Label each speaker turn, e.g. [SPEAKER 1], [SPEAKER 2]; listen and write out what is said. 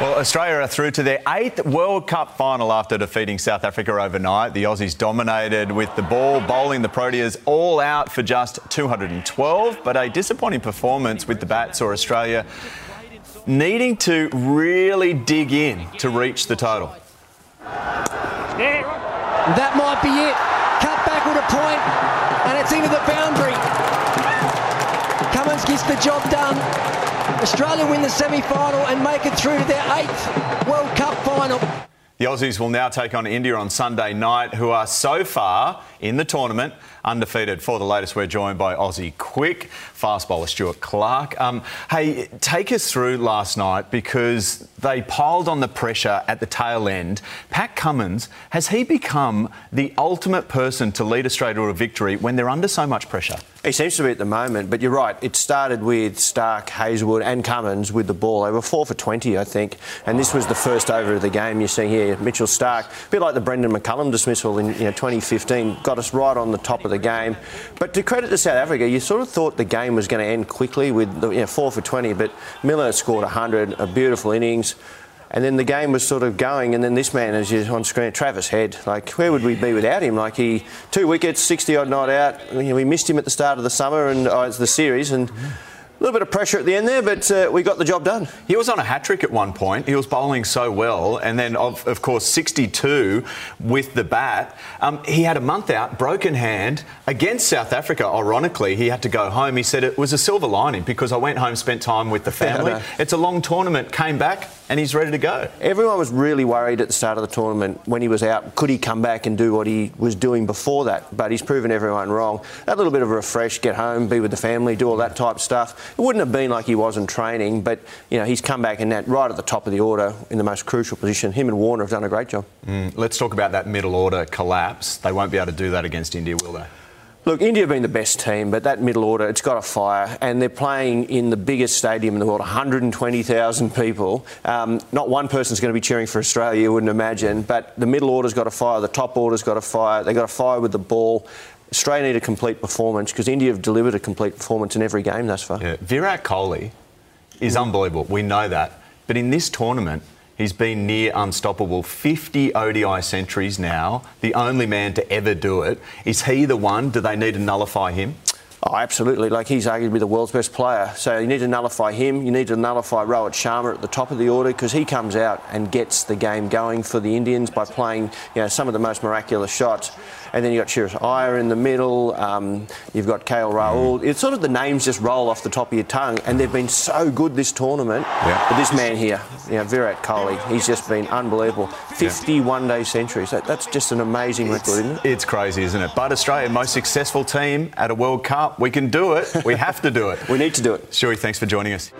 [SPEAKER 1] Well, Australia are through to their eighth World Cup final after defeating South Africa overnight. The Aussies dominated with the ball, bowling the Proteas all out for just 212, but a disappointing performance with the bats saw Australia needing to really dig in to reach the total.
[SPEAKER 2] That might be it. Cut back with a point, and it's into the boundary. Cummins gets the job done. Australia win the semi-final and make it through to their eighth World Cup final.
[SPEAKER 1] The Aussies will now take on India on Sunday night, who are so far in the tournament undefeated. For the latest, we're joined by Aussie quick fast bowler Stuart Clark. Um, hey, take us through last night because they piled on the pressure at the tail end. Pat Cummins, has he become the ultimate person to lead Australia to a victory when they're under so much pressure?
[SPEAKER 3] He seems to be at the moment, but you're right. It started with Starc, Hazlewood, and Cummins with the ball. They were four for 20, I think, and this was the first over of the game. You're seeing here Mitchell Starc. a bit like the Brendon McCullum dismissal in you know, 2015, got us right on the top of the game. But to credit to South Africa, you sort of thought the game was going to end quickly with you know, four for 20, but Miller scored 100, a beautiful innings. And then the game was sort of going, and then this man, as you're on screen, Travis Head. Like, where would we be without him? Like, he two wickets, 60 odd not out. We missed him at the start of the summer and uh, the series, and. Little bit of pressure at the end there, but uh, we got the job done.
[SPEAKER 1] He was on a hat trick at one point. He was bowling so well, and then of, of course 62 with the bat. Um, he had a month out, broken hand against South Africa. Ironically, he had to go home. He said it was a silver lining because I went home, spent time with the family.
[SPEAKER 3] Yeah,
[SPEAKER 1] it's a long tournament. Came back, and he's ready to go.
[SPEAKER 3] Everyone was really worried at the start of the tournament when he was out. Could he come back and do what he was doing before that? But he's proven everyone wrong. That little bit of a refresh, get home, be with the family, do all that type of stuff. It wouldn't have been like he was in training, but you know he's come back in that right at the top of the order in the most crucial position. Him and Warner have done a great job.
[SPEAKER 1] Mm, let's talk about that middle order collapse. They won't be able to do that against India, will they?
[SPEAKER 3] Look, India have been the best team, but that middle order, it's got a fire, and they're playing in the biggest stadium in the world, 120,000 people. Um, not one person's going to be cheering for Australia, you wouldn't imagine, but the middle order's got a fire, the top order's got a fire, they've got a fire with the ball. Australia need a complete performance because India have delivered a complete performance in every game thus far.
[SPEAKER 1] Yeah. Virat Kohli is unbelievable. We know that. But in this tournament, he's been near unstoppable. 50 ODI centuries now, the only man to ever do it. Is he the one? Do they need to nullify him?
[SPEAKER 3] Oh, absolutely. Like he's arguably the world's best player. So you need to nullify him. You need to nullify Rohit Sharma at the top of the order because he comes out and gets the game going for the Indians by playing you know, some of the most miraculous shots. And then you've got Shreyas Iyer in the middle. Um, you've got KL Rahul. It's sort of the names just roll off the top of your tongue. And they've been so good this tournament.
[SPEAKER 1] Yeah.
[SPEAKER 3] But this man here, you know, Virat Kohli, he's just been unbelievable. 51 day centuries. That, that's just an amazing record, isn't it?
[SPEAKER 1] It's crazy, isn't it? But Australia, most successful team at a World Cup. We can do it. We have to do it.
[SPEAKER 3] We need to do it.
[SPEAKER 1] Stewie, thanks for joining us.